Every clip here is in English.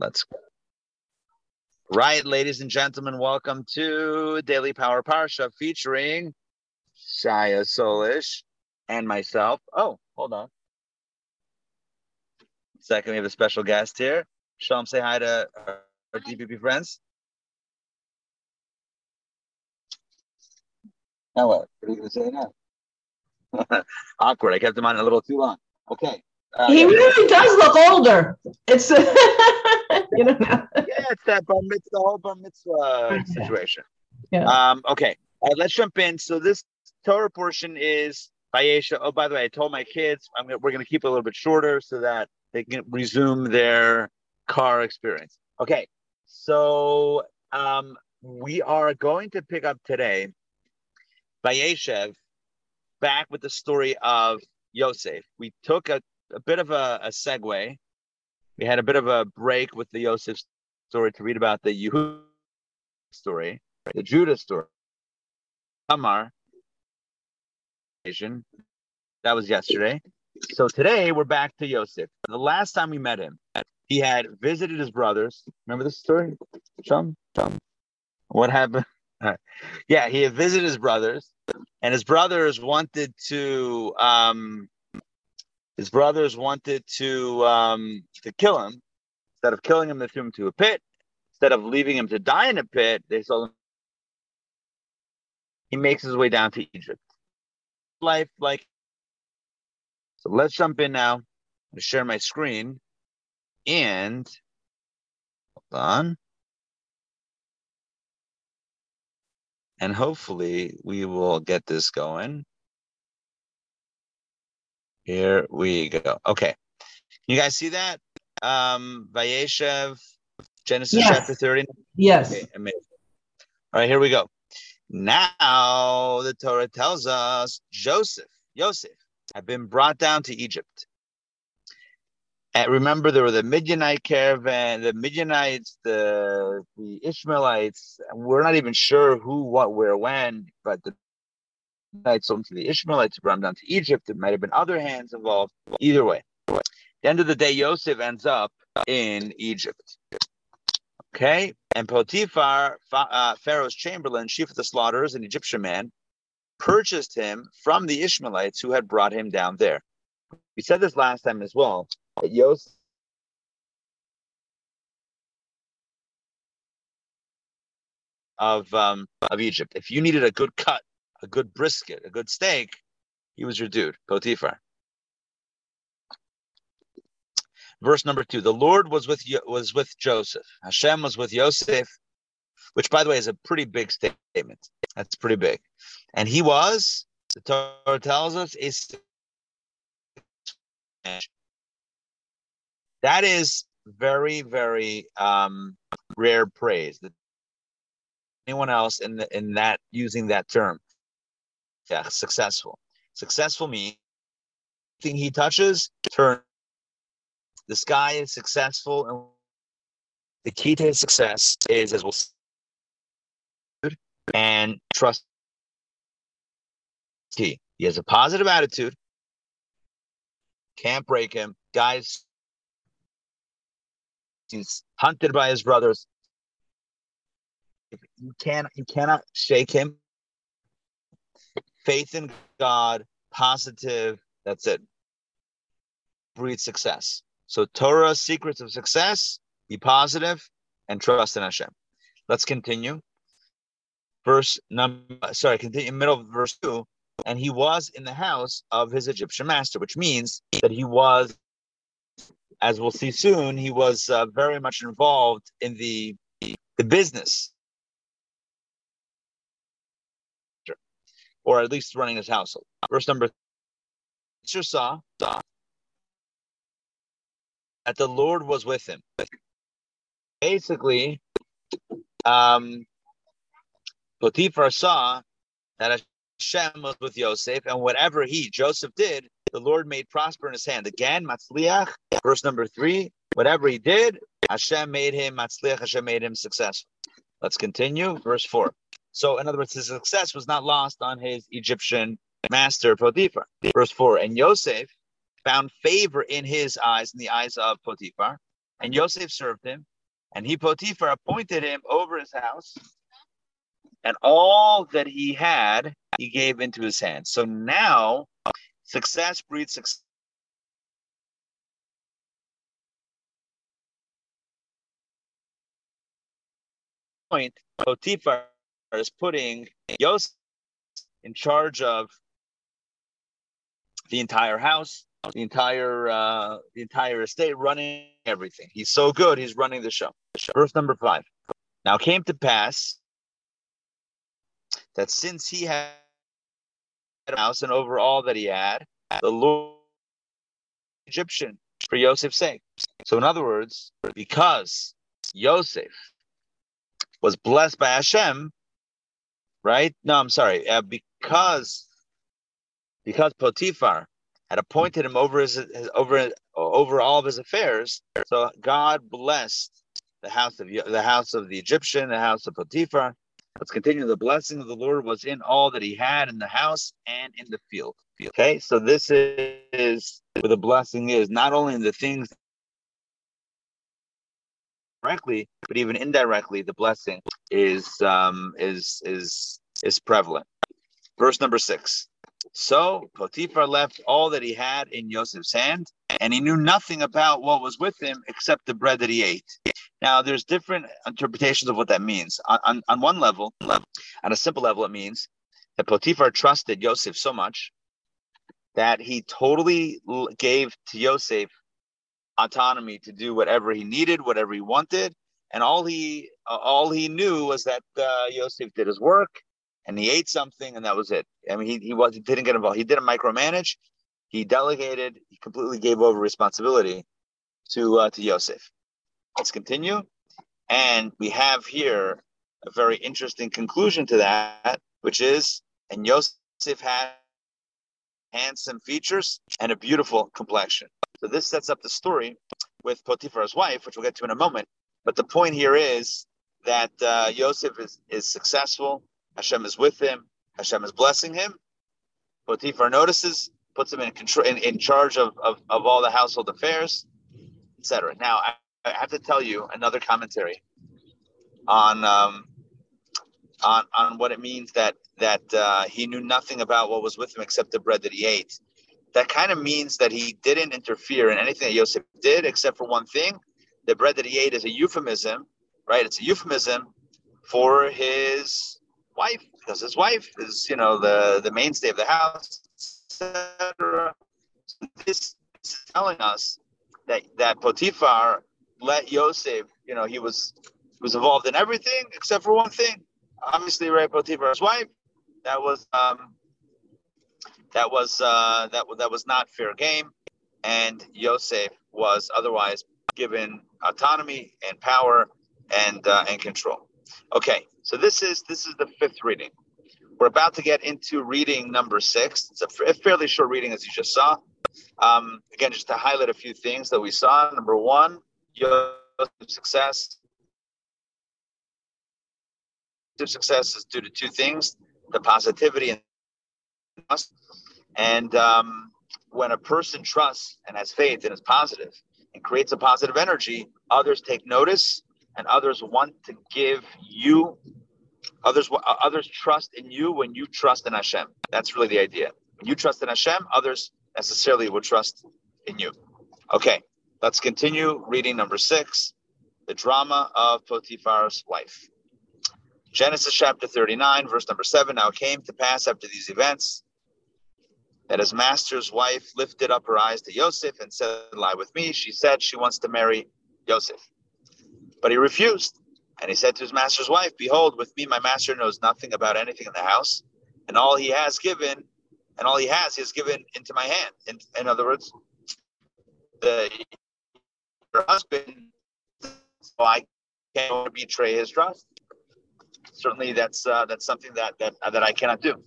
Let's go. Right, ladies and gentlemen, welcome to Daily Power Parsha featuring Shaya Solish and myself. Oh, hold on. Second, we have a special guest here. Shalom, say hi to our, our DPP friends. Now what? What are you going to say now? Awkward. I kept him on a little too long. Okay. Uh, he yeah. really does look older. It's you know. yeah, it's that bar mitzvah, the whole bar mitzvah situation. Yeah. Um. Okay. Uh, let's jump in. So this Torah portion is Vayeshev. Oh, by the way, I told my kids I'm gonna, we're going to keep it a little bit shorter so that they can resume their car experience. Okay. So um, we are going to pick up today Vayeshev back with the story of Yosef. We took a a bit of a, a segue. We had a bit of a break with the Yosef story to read about the Yehuda story, the Judah story. Tamar. That was yesterday. So today we're back to Yosef. The last time we met him, he had visited his brothers. Remember this story? Chum? Chum. What happened? Yeah, he had visited his brothers, and his brothers wanted to um, his brothers wanted to um, to kill him. Instead of killing him, they threw him to a pit. Instead of leaving him to die in a pit, they told him he makes his way down to Egypt. Life like so. Let's jump in now. to share my screen and hold on. And hopefully we will get this going. Here we go. Okay. You guys see that? Um Vayeshev, Genesis yes. chapter 30. Yes. Okay, amazing. All right, here we go. Now the Torah tells us Joseph, Joseph, have been brought down to Egypt. And remember, there were the Midianite caravan, the Midianites, the the Ishmaelites. We're not even sure who, what, where, when, but the Ishmaelites sold to the Ishmaelites brought them down to Egypt. There might have been other hands involved. Either way, at the end of the day, Yosef ends up in Egypt. Okay, and Potiphar, uh, Pharaoh's chamberlain, chief of the slaughterers, an Egyptian man, purchased him from the Ishmaelites who had brought him down there. We said this last time as well. Yosef of um, of Egypt. If you needed a good cut a good brisket, a good steak, he was your dude, Potiphar. Verse number two: The Lord was with was with Joseph. Hashem was with Yosef, which, by the way, is a pretty big statement. That's pretty big. And he was, the Torah tells us, is that is very, very um, rare praise. Anyone else in the, in that using that term successful. Successful means thing he touches turn. This guy is successful, and the key to his success is as we'll see, and trust. He has a positive attitude. Can't break him. Guys, he's hunted by his brothers. You can't you cannot shake him faith in God, positive. That's it. Breed success. So Torah secrets of success: be positive and trust in Hashem. Let's continue. Verse number, sorry, continue in middle of verse two. And he was in the house of his Egyptian master, which means that he was, as we'll see soon, he was uh, very much involved in the the business or at least running his household. Verse number three, saw that the Lord was with him. Basically, um, Potiphar saw that Hashem was with Yosef, and whatever he, Joseph, did, the Lord made prosper in his hand. Again, Matzliach, verse number three, whatever he did, Hashem made him Matzliach, Hashem made him successful. Let's continue. Verse four. So, in other words, his success was not lost on his Egyptian master Potiphar. Verse 4 And Yosef found favor in his eyes, in the eyes of Potiphar, and Yosef served him, And he, Potiphar, appointed him over his house, and all that he had, he gave into his hands. So now, success breeds success. Point Potiphar is putting Yosef in charge of the entire house, the entire uh, the entire estate, running everything. He's so good. He's running the show. Verse number five. Now came to pass that since he had a house and over all that he had, the Lord Egyptian for Joseph's sake. So in other words, because Joseph was blessed by Hashem, right? No, I'm sorry. Uh, because because Potiphar had appointed him over his, his, over over all of his affairs. So God blessed the house of the house of the Egyptian, the house of Potiphar. Let's continue. The blessing of the Lord was in all that he had in the house and in the field. Okay, so this is where the blessing is not only in the things directly, but even indirectly, the blessing is um, is is is prevalent. Verse number six. So Potiphar left all that he had in Joseph's hand, and he knew nothing about what was with him except the bread that he ate. Now, there's different interpretations of what that means. On, on, on one level, on a simple level, it means that Potiphar trusted Joseph so much that he totally gave to Joseph autonomy to do whatever he needed, whatever he wanted, and all he all he knew was that uh, Joseph did his work and he ate something and that was it. I mean, he, he was he didn't get involved. He didn't micromanage. He delegated. He completely gave over responsibility to uh, to Yosef. Let's continue, and we have here a very interesting conclusion to that, which is, and Yosef had handsome features and a beautiful complexion. So this sets up the story with Potiphar's wife, which we'll get to in a moment. But the point here is that uh, Yosef is, is successful Hashem is with him. Hashem is blessing him. Potiphar notices, puts him in control, in, in charge of, of, of all the household affairs, etc. Now, I, I, have to tell you another commentary on um, on on what it means that that uh, he knew nothing about what was with him except the bread that he ate. That kind of means that he didn't interfere in anything that Yosef did, except for one thing: the bread that he ate is a euphemism, right? It's a euphemism for his wife because his wife is you know the the mainstay of the house etc this is telling us that that Potiphar let Yosef you know he was was involved in everything except for one thing obviously right Potiphar's wife that was um that was uh that that was not fair game and Yosef was otherwise given autonomy and power and uh, and control okay so this is this is the fifth reading. We're about to get into reading number six. It's a fairly short reading, as you just saw. Um, again, just to highlight a few things that we saw. Number one, success. Success is due to two things: the positivity and. And um, when a person trusts and has faith and is positive and creates a positive energy, others take notice and others want to give you Others, others trust in you when you trust in Hashem. That's really the idea. When you trust in Hashem, others necessarily will trust in you. Okay, let's continue reading number six, the drama of Potiphar's wife. Genesis chapter 39, verse number seven. Now it came to pass after these events that his master's wife lifted up her eyes to Joseph and said, Lie with me. She said she wants to marry Joseph. But he refused. And he said to his master's wife, Behold, with me my master knows nothing about anything in the house, and all he has given, and all he has, he has given into my hand. In, in other words, the your husband, so I can't betray his trust. Certainly, that's uh, that's something that that that I cannot do.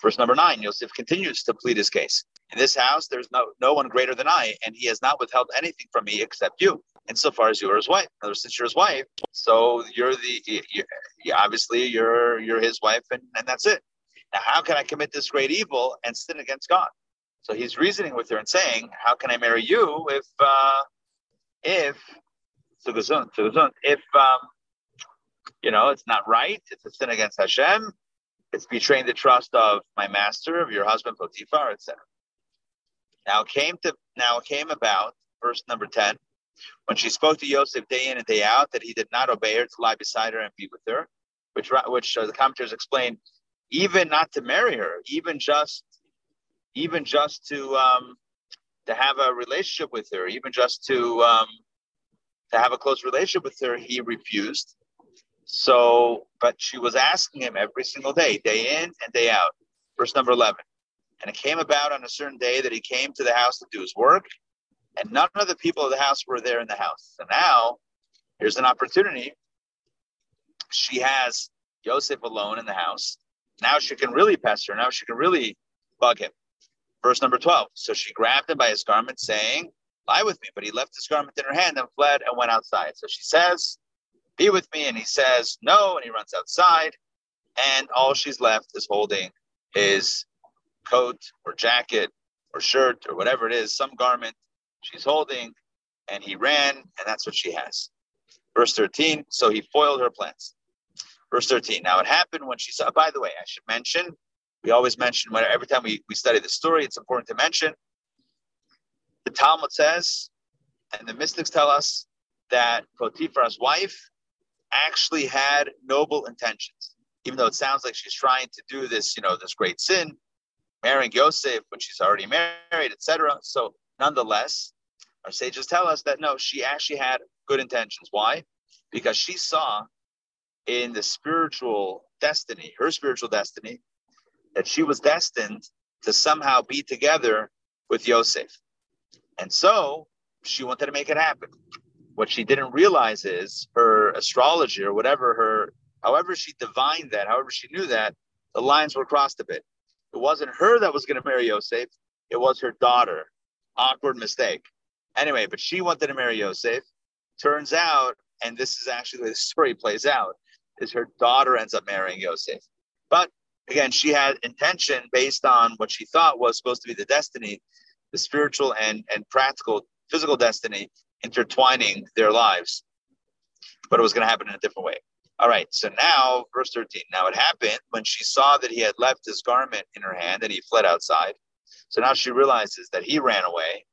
Verse number nine, Yosef continues to plead his case. In this house, there's no no one greater than I, and he has not withheld anything from me except you insofar as you're his wife. In since you're his wife, so you're the you're, obviously you're you're his wife, and, and that's it. Now, how can I commit this great evil and sin against God? So he's reasoning with her and saying, "How can I marry you if uh, if Sugazun, Sugazun. If um, you know it's not right, it's a sin against Hashem. It's betraying the trust of my master, of your husband Potiphar, etc. Now came to now came about verse number ten when she spoke to Yosef day in and day out that he did not obey her to lie beside her and be with her, which which uh, the commentators explain, even not to marry her, even just even just to um, to have a relationship with her, even just to um, to have a close relationship with her, he refused. So, but she was asking him every single day, day in and day out. Verse number 11. And it came about on a certain day that he came to the house to do his work, and none of the people of the house were there in the house. So now here's an opportunity. She has Joseph alone in the house. Now she can really pester. Now she can really bug him. Verse number 12. So she grabbed him by his garment, saying, Lie with me. But he left his garment in her hand and fled and went outside. So she says, Be with me. And he says, No. And he runs outside. And all she's left is holding his coat or jacket or shirt or whatever it is, some garment she's holding. And he ran, and that's what she has. Verse 13. So he foiled her plans. Verse 13. Now it happened when she saw, by the way, I should mention we always mention when every time we, we study the story, it's important to mention. The Talmud says, and the mystics tell us that Potiphar's wife actually had noble intentions, even though it sounds like she's trying to do this, you know, this great sin, marrying Yosef when she's already married, etc. So, nonetheless, our sages tell us that no, she actually had good intentions. Why? Because she saw in the spiritual destiny, her spiritual destiny, that she was destined to somehow be together with Yosef. And so she wanted to make it happen. What she didn't realize is her astrology or whatever her, however she divined that, however she knew that, the lines were crossed a bit. It wasn't her that was going to marry Yosef, it was her daughter. Awkward mistake. Anyway, but she wanted to marry Yosef. Turns out, and this is actually the story plays out, is her daughter ends up marrying Yosef. But again, she had intention based on what she thought was supposed to be the destiny, the spiritual and, and practical, physical destiny intertwining their lives. But it was going to happen in a different way. All right, so now, verse 13. Now it happened when she saw that he had left his garment in her hand and he fled outside. So now she realizes that he ran away.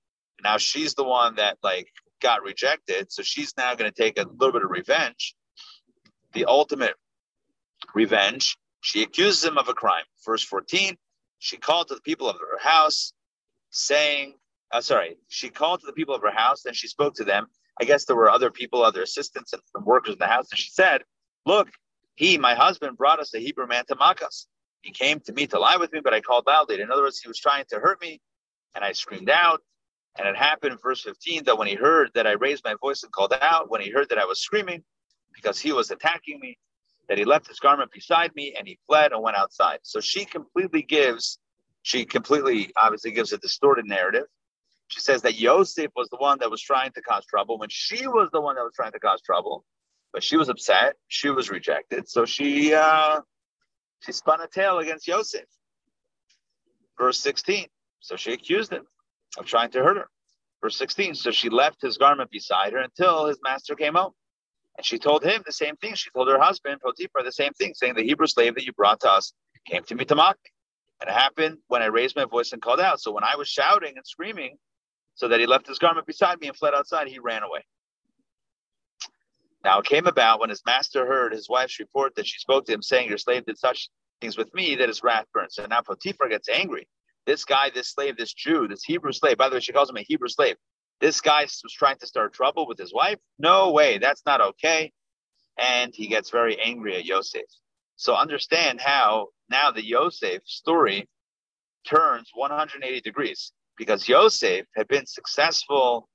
Now she's the one that like got rejected. So she's now going to take a little bit of revenge. The ultimate revenge she accuses him of a crime. Verse 14, she called to the people of her house, saying, uh, sorry, she called to the people of her house and she spoke to them. I guess there were other people, other assistants and some workers in the house. And she said, Look, he, my husband, brought us a Hebrew man to mock us. He came to me to lie with me, but I called loudly. In other words, he was trying to hurt me, and I screamed out. And it happened verse 15 that when he heard that I raised my voice and called out, when he heard that I was screaming because he was attacking me, that he left his garment beside me and he fled and went outside. So she completely gives, she completely obviously gives a distorted narrative. She says that Yosef was the one that was trying to cause trouble when she was the one that was trying to cause trouble, but she was upset. She was rejected. So she uh, she spun a tale against Yosef. Verse 16. So she accused him of trying to hurt her. Verse 16. So she left his garment beside her until his master came home. And she told him the same thing. She told her husband, Potiphar, the same thing, saying, The Hebrew slave that you brought to us came to me to mock me. And it happened when I raised my voice and called out. So when I was shouting and screaming, so that he left his garment beside me and fled outside, he ran away. Now it came about when his master heard his wife's report that she spoke to him, saying, Your slave did such things with me that his wrath burns. And now Potiphar gets angry. This guy, this slave, this Jew, this Hebrew slave, by the way, she calls him a Hebrew slave. This guy was trying to start trouble with his wife. No way, that's not okay. And he gets very angry at Yosef. So understand how now the Yosef story turns 180 degrees because Yosef had been successful.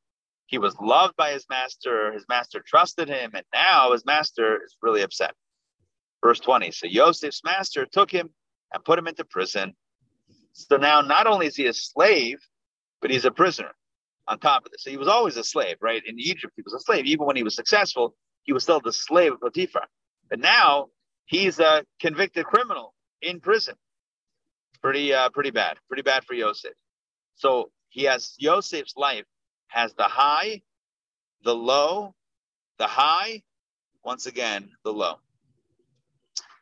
He was loved by his master. His master trusted him. And now his master is really upset. Verse 20. So Yosef's master took him and put him into prison. So now not only is he a slave, but he's a prisoner on top of this. So he was always a slave, right? In Egypt, he was a slave. Even when he was successful, he was still the slave of Potiphar. But now he's a convicted criminal in prison. Pretty, uh, pretty bad. Pretty bad for Yosef. So he has Yosef's life has the high, the low, the high, once again, the low.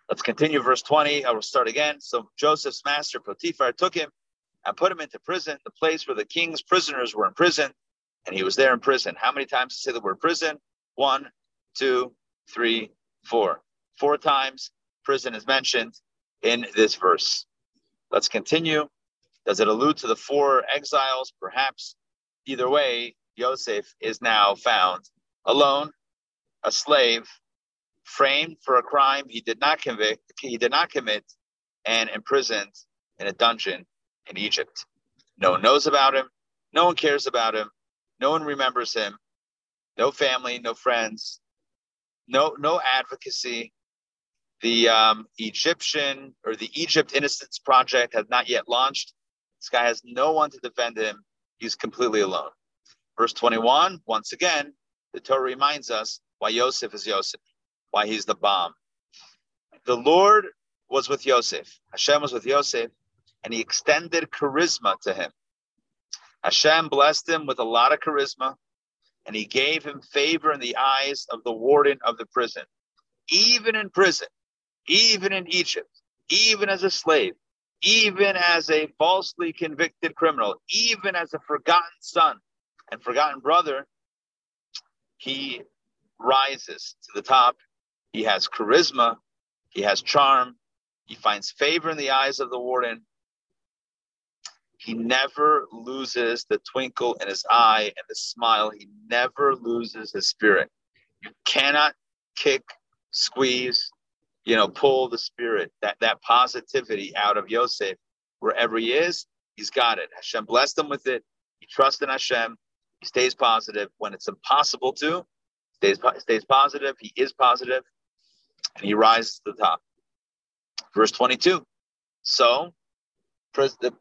Let's continue verse 20. I will start again. So Joseph's master, Potiphar, took him and put him into prison, the place where the king's prisoners were in prison, and he was there in prison. How many times to say the word prison? One, two, three, four. Four times prison is mentioned in this verse. Let's continue. Does it allude to the four exiles? Perhaps. Either way, Yosef is now found alone, a slave, framed for a crime he did not convict, he did not commit, and imprisoned in a dungeon in Egypt. No one knows about him. No one cares about him. No one remembers him. No family, no friends, no no advocacy. The um, Egyptian or the Egypt Innocence Project has not yet launched. This guy has no one to defend him. He's completely alone. Verse 21, once again, the Torah reminds us why Yosef is Yosef, why he's the bomb. The Lord was with Yosef. Hashem was with Yosef, and he extended charisma to him. Hashem blessed him with a lot of charisma, and he gave him favor in the eyes of the warden of the prison. Even in prison, even in Egypt, even as a slave, even as a falsely convicted criminal, even as a forgotten son and forgotten brother, he rises to the top. He has charisma, he has charm, he finds favor in the eyes of the warden. He never loses the twinkle in his eye and the smile. He never loses his spirit. You cannot kick, squeeze, you know, pull the spirit, that, that positivity out of Yosef. Wherever he is, he's got it. Hashem blessed him with it. He trusts in Hashem. He stays positive when it's impossible to. Stays, stays positive. He is positive, and he rises to the top. Verse 22. So,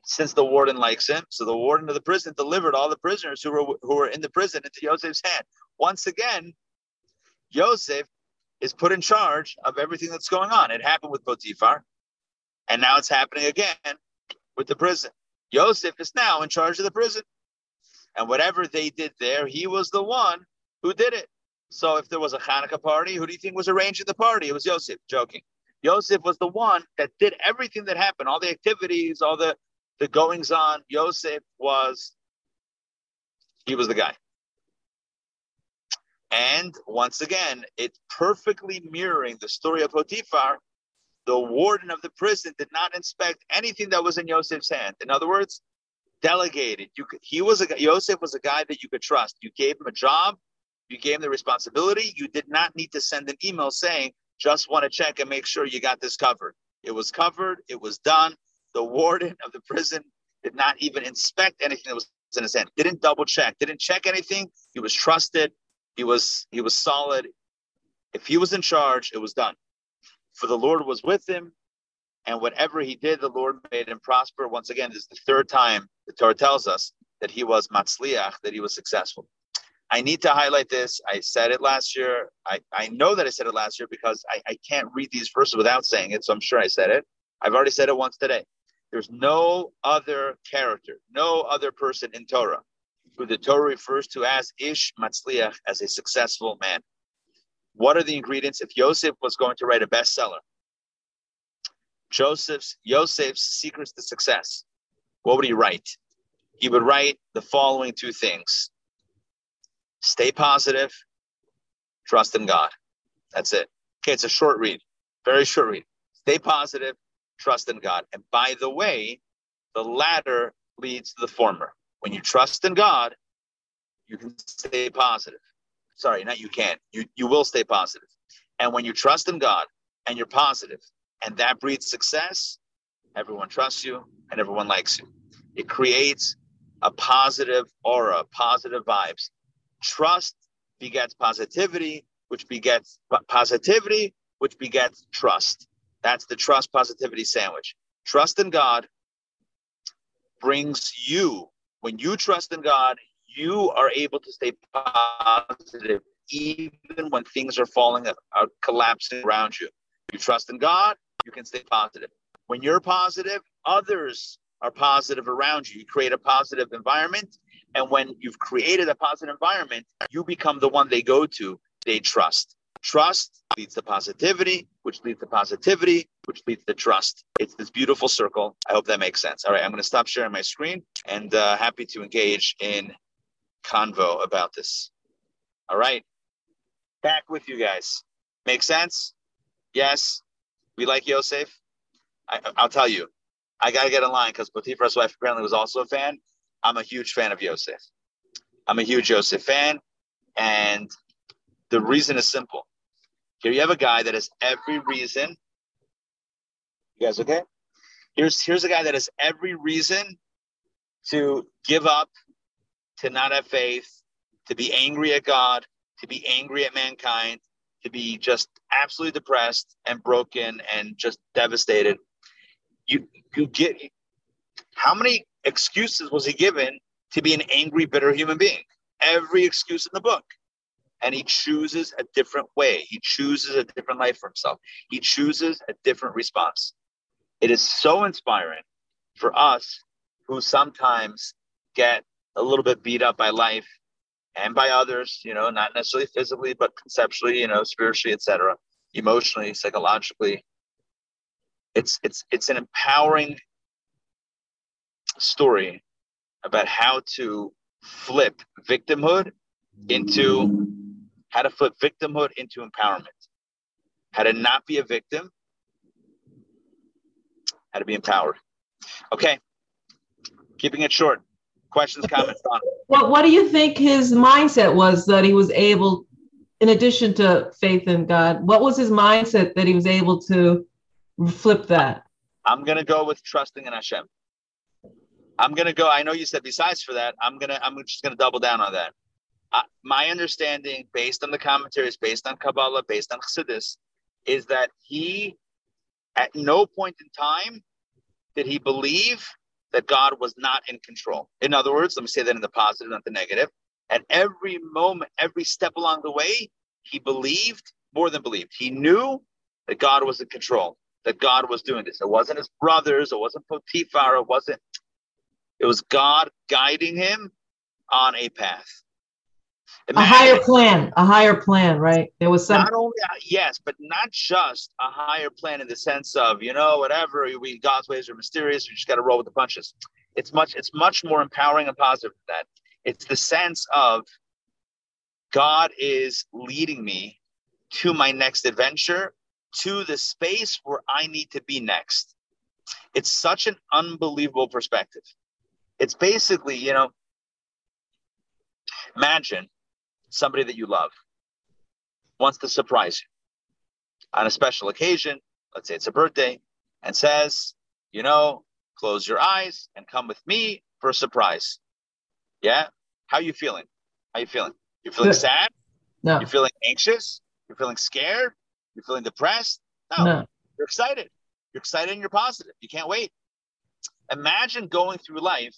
since the warden likes him, so the warden of the prison delivered all the prisoners who were who were in the prison into Yosef's hand. Once again, Yosef is put in charge of everything that's going on. It happened with Potiphar, and now it's happening again with the prison. Yosef is now in charge of the prison. And whatever they did there, he was the one who did it. So if there was a Hanukkah party, who do you think was arranging the party? It was Yosef, joking. Yosef was the one that did everything that happened, all the activities, all the, the goings on. Yosef was, he was the guy. And once again, it's perfectly mirroring the story of Potiphar. The warden of the prison did not inspect anything that was in Yosef's hand. In other words, delegated. You could, he was a Yosef was a guy that you could trust. You gave him a job, you gave him the responsibility. You did not need to send an email saying, "Just want to check and make sure you got this covered." It was covered. It was done. The warden of the prison did not even inspect anything that was in his hand. Didn't double check. Didn't check anything. He was trusted. He was he was solid. If he was in charge, it was done. For the Lord was with him, and whatever he did, the Lord made him prosper. Once again, this is the third time the Torah tells us that he was matzliach, that he was successful. I need to highlight this. I said it last year. I, I know that I said it last year because I, I can't read these verses without saying it, so I'm sure I said it. I've already said it once today. There's no other character, no other person in Torah who the Torah refers to as Ish Matzliach, as a successful man. What are the ingredients? If Yosef was going to write a bestseller, Joseph's Yosef's secrets to success, what would he write? He would write the following two things: stay positive, trust in God. That's it. Okay, it's a short read, very short read. Stay positive, trust in God. And by the way, the latter leads to the former. When you trust in God, you can stay positive. Sorry, not you can. You you will stay positive. And when you trust in God and you're positive, and that breeds success, everyone trusts you and everyone likes you. It creates a positive aura, positive vibes. Trust begets positivity, which begets positivity, which begets trust. That's the trust positivity sandwich. Trust in God brings you when you trust in God, you are able to stay positive even when things are falling are collapsing around you. You trust in God, you can stay positive. When you're positive, others are positive around you. You create a positive environment, And when you've created a positive environment, you become the one they go to, they trust. Trust leads to positivity, which leads to positivity, which leads to trust. It's this beautiful circle. I hope that makes sense. All right, I'm going to stop sharing my screen and uh, happy to engage in convo about this. All right, back with you guys. Make sense? Yes. We like Yosef. I, will tell you, I got to get in line because Potiphar's wife apparently was also a fan. I'm a huge fan of Yosef. I'm a huge Yosef fan. And the reason is simple. Here you have a guy that has every reason. You guys okay? Here's here's a guy that has every reason to give up, to not have faith, to be angry at God, to be angry at mankind, to be just absolutely depressed and broken and just devastated. You you get how many excuses was he given to be an angry, bitter human being? Every excuse in the book. And he chooses a different way. He chooses a different life for himself. He chooses a different response. It is so inspiring for us who sometimes get a little bit beat up by life and by others, you know, not necessarily physically, but conceptually, you know, spiritually, etc., emotionally, psychologically. It's it's it's an empowering story about how to flip victimhood into how to flip victimhood into empowerment, how to not be a victim, how to be empowered. Okay, keeping it short. Questions, comments on What What do you think his mindset was that he was able, in addition to faith in God, what was his mindset that he was able to flip that? I'm gonna go with trusting in Hashem. I'm gonna go. I know you said besides for that. I'm gonna. I'm just gonna double down on that. Uh, my understanding, based on the commentaries, based on Kabbalah, based on Chassidus, is that he, at no point in time, did he believe that God was not in control. In other words, let me say that in the positive, not the negative. At every moment, every step along the way, he believed more than believed. He knew that God was in control, that God was doing this. It wasn't his brothers, it wasn't Potiphar, it wasn't it was God guiding him on a path. Imagine, a higher plan, a higher plan, right? There was some. Not only uh, yes, but not just a higher plan in the sense of you know whatever we God's ways are mysterious. We just got to roll with the punches. It's much it's much more empowering and positive than that. It's the sense of God is leading me to my next adventure, to the space where I need to be next. It's such an unbelievable perspective. It's basically, you know, imagine somebody that you love wants to surprise you on a special occasion, let's say it's a birthday, and says, you know, close your eyes and come with me for a surprise. Yeah? How are you feeling? How are you feeling? You're feeling sad? No. You're feeling anxious? You're feeling scared? You're feeling depressed? No. no. You're excited. You're excited and you're positive. You can't wait. Imagine going through life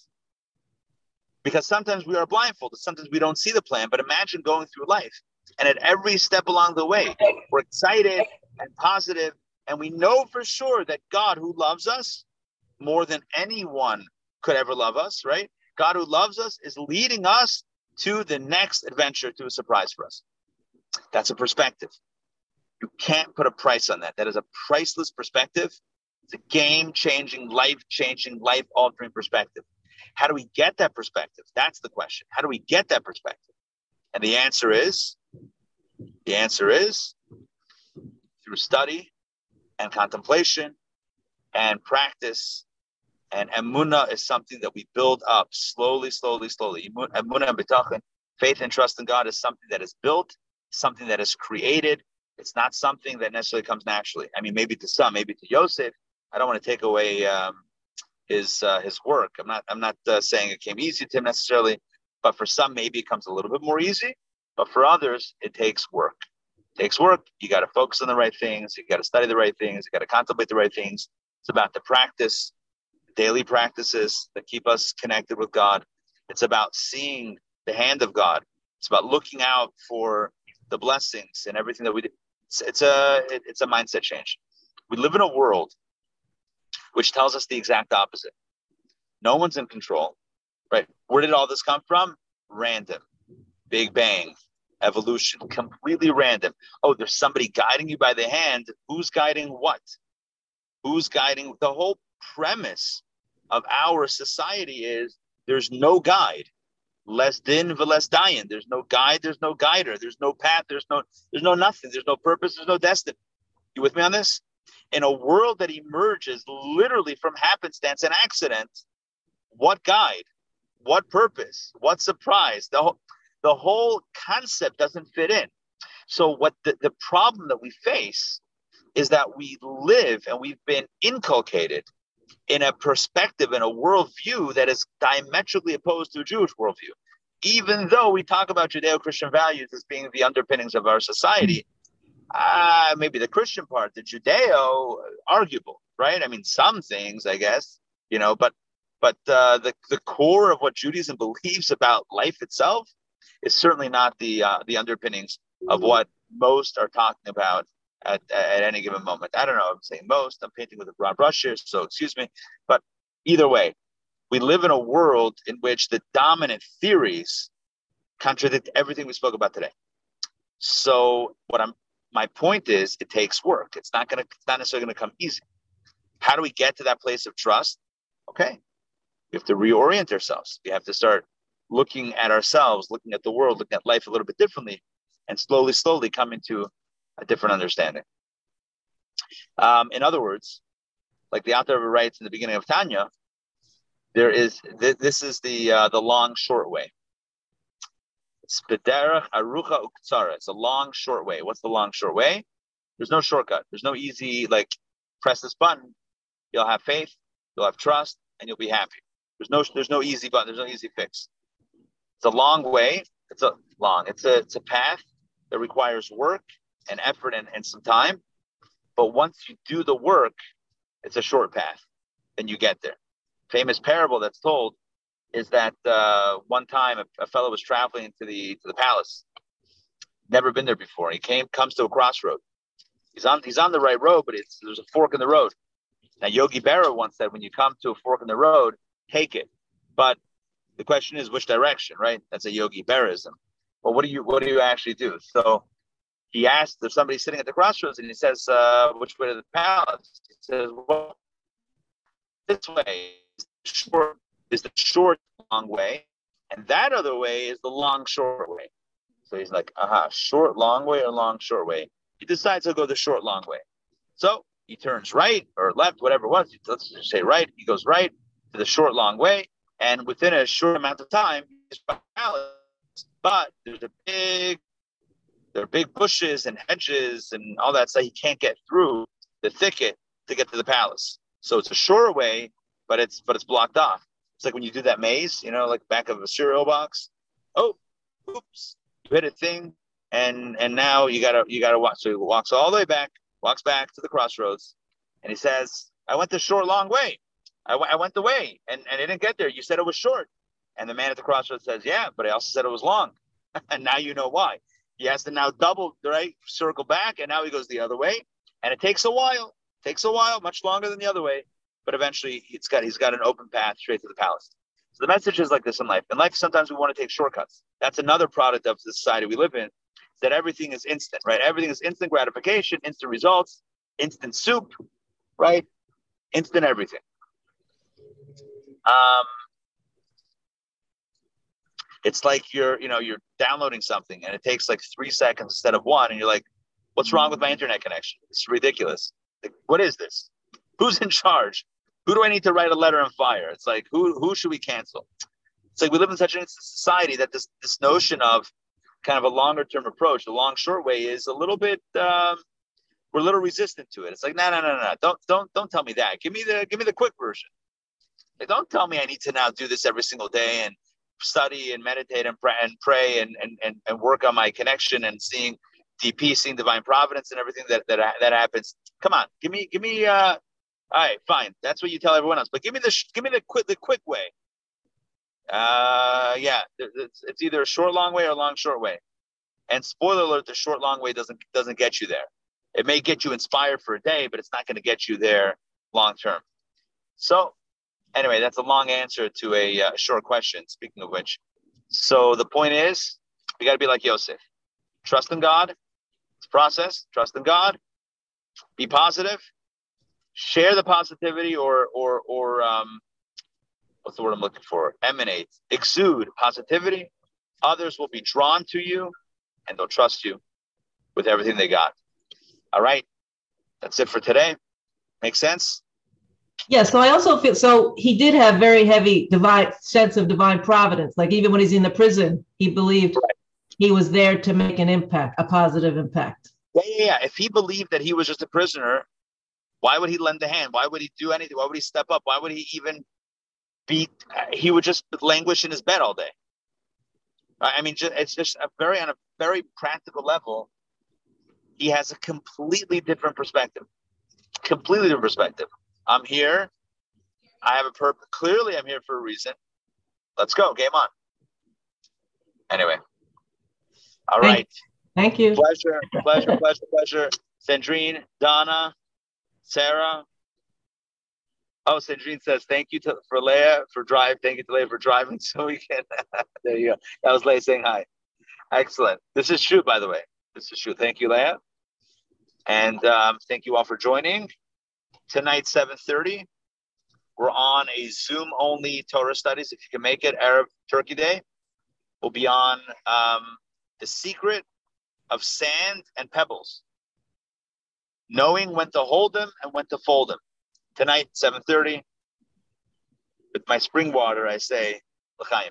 because sometimes we are blindfolded, sometimes we don't see the plan. But imagine going through life, and at every step along the way, we're excited and positive, and we know for sure that God, who loves us more than anyone could ever love us, right? God, who loves us, is leading us to the next adventure, to a surprise for us. That's a perspective. You can't put a price on that. That is a priceless perspective. It's a game changing, life changing, life altering perspective. How do we get that perspective? That's the question. How do we get that perspective? And the answer is the answer is through study and contemplation and practice. And emuna is something that we build up slowly, slowly, slowly. Emuna and bitachon, faith and trust in God is something that is built, something that is created. It's not something that necessarily comes naturally. I mean, maybe to some, maybe to Yosef. I don't want to take away um, his uh, his work. I'm not I'm not uh, saying it came easy to him necessarily, but for some maybe it comes a little bit more easy. But for others, it takes work. It takes work. You got to focus on the right things. You got to study the right things. You got to contemplate the right things. It's about the practice, daily practices that keep us connected with God. It's about seeing the hand of God. It's about looking out for the blessings and everything that we do. It's, it's a it, it's a mindset change. We live in a world which tells us the exact opposite. No one's in control. right? Where did all this come from? Random. Big bang. Evolution. Completely random. Oh, there's somebody guiding you by the hand. Who's guiding what? Who's guiding? The whole premise of our society is there's no guide. Leit din, leit dayan. There's no guide. There's no guider. There's no path. There's no. There's no nothing. There's no purpose. There's no destiny. You with me on this? In a world that emerges literally from happenstance and accident, what guide? What purpose? What surprise? The whole, the whole concept doesn't fit in. So what the, the problem that we face is that we live and we've been inculcated in a perspective and a worldview that is diametrically opposed to a Jewish worldview. Even though we talk about Judeo Christian values as being the underpinnings of our society, uh, maybe the Christian part, the Judeo, arguable, right? I mean, some things, I guess, you know, but but uh, the the core of what Judaism believes about life itself is certainly not the uh, the underpinnings of what most are talking about at, at any given moment. I don't know. I'm saying most. I'm painting with a broad brush here, so excuse me. But either way, we live in a world in which the dominant theories contradict everything we spoke about today. So what I'm my point is it takes work. It's not gonna it's not necessarily gonna come easy. How do we get to that place of trust? Okay. We have to reorient ourselves. We have to start looking at ourselves, looking at the world, looking at life a little bit differently, and slowly, slowly come into a different understanding. Um, in other words, like the author writes in the beginning of Tanya, there is th- this is the uh, the long short way. It's arucha uktsara. It's a long short way. What's the long short way? There's no shortcut. There's no easy like press this button. You'll have faith. You'll have trust, and you'll be happy. There's no there's no easy button. There's no easy fix. It's a long way. It's a long. It's a it's a path that requires work and effort and, and some time. But once you do the work, it's a short path. Then you get there. Famous parable that's told is that uh, one time a, a, fellow was traveling to the to the palace, never been there before. He came comes to a crossroad. He's on he's on the right road, but it's there's a fork in the road. Now Yogi Berra once said, when you come to a fork in the road, take it. But the question is which direction, right? That's a Yogi Berraism. Well, what do you what do you actually do? So he asked if somebody's sitting at the crossroads and he says, uh, which way to the palace? He says, well, this way is the short long way, and that other way is the long short way. So he's like, aha, short long way or long short way. He decides he'll go the short long way. So he turns right or left, whatever it was. Let's just say right. He goes right to the short long way, and within a short amount of time, he's palace. But there's a big there are big bushes and hedges and all that, so he can't get through the thicket to get to the palace. So it's a shorter way, but it's but it's blocked off. It's like when you do that maze, you know, like back of a cereal box. Oh, oops, you hit a thing, and and now you gotta you gotta watch. So he walks all the way back, walks back to the crossroads, and he says, "I went the short, long way. I, w- I went the way, and and I didn't get there. You said it was short." And the man at the crossroads says, "Yeah, but I also said it was long." and now you know why. He has to now double, the right? Circle back, and now he goes the other way. And it takes a while. Takes a while, much longer than the other way. But eventually he's got he's got an open path straight to the palace. So the message is like this in life. In life, sometimes we want to take shortcuts. That's another product of the society we live in, that everything is instant, right? Everything is instant gratification, instant results, instant soup, right? Instant everything. Um, it's like you're you know you're downloading something and it takes like three seconds instead of one and you're like what's wrong with my internet connection it's ridiculous like, what is this who's in charge who do i need to write a letter and fire? It's like who who should we cancel? It's like we live in such a society that this this notion of kind of a longer term approach the long short way is a little bit um, we're a little resistant to it. It's like no no no no don't don't don't tell me that. Give me the give me the quick version. Like, don't tell me i need to now do this every single day and study and meditate and pray and pray and, and, and, and work on my connection and seeing DP, seeing divine providence and everything that, that, that happens. Come on, give me, give me, uh, all right, fine. That's what you tell everyone else, but give me the, give me the quick, the quick way. Uh, yeah, it's, it's either a short, long way or a long, short way. And spoiler alert, the short, long way doesn't, doesn't get you there. It may get you inspired for a day, but it's not going to get you there long term. So Anyway, that's a long answer to a uh, short question. Speaking of which, so the point is, we got to be like Yosef. Trust in God. It's process. Trust in God. Be positive. Share the positivity, or or or um, what's the word I'm looking for? Emanate, exude positivity. Others will be drawn to you, and they'll trust you with everything they got. All right, that's it for today. Make sense? Yeah, so I also feel so he did have very heavy divine sense of divine providence. Like even when he's in the prison, he believed right. he was there to make an impact, a positive impact. Yeah, yeah, yeah. If he believed that he was just a prisoner, why would he lend a hand? Why would he do anything? Why would he step up? Why would he even be? He would just languish in his bed all day. I mean, it's just a very on a very practical level. He has a completely different perspective. Completely different perspective. I'm here. I have a purpose. Clearly, I'm here for a reason. Let's go. Game on. Anyway. All Thank, right. Thank you. Pleasure, pleasure, pleasure, pleasure. Sandrine, Donna, Sarah. Oh, Sandrine says, thank you to, for Leah for drive. Thank you to Leah for driving so we can. there you go. That was Leah saying hi. Excellent. This is true, by the way. This is true. Thank you, Leah. And um, thank you all for joining tonight 7.30 we're on a zoom only torah studies if you can make it erev turkey day we'll be on um, the secret of sand and pebbles knowing when to hold them and when to fold them tonight 7.30 with my spring water i say l'chaim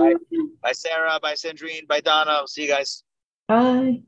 right. Bye, Sarah. Bye, Sandrine. Bye, Donna. I'll see you guys. Bye.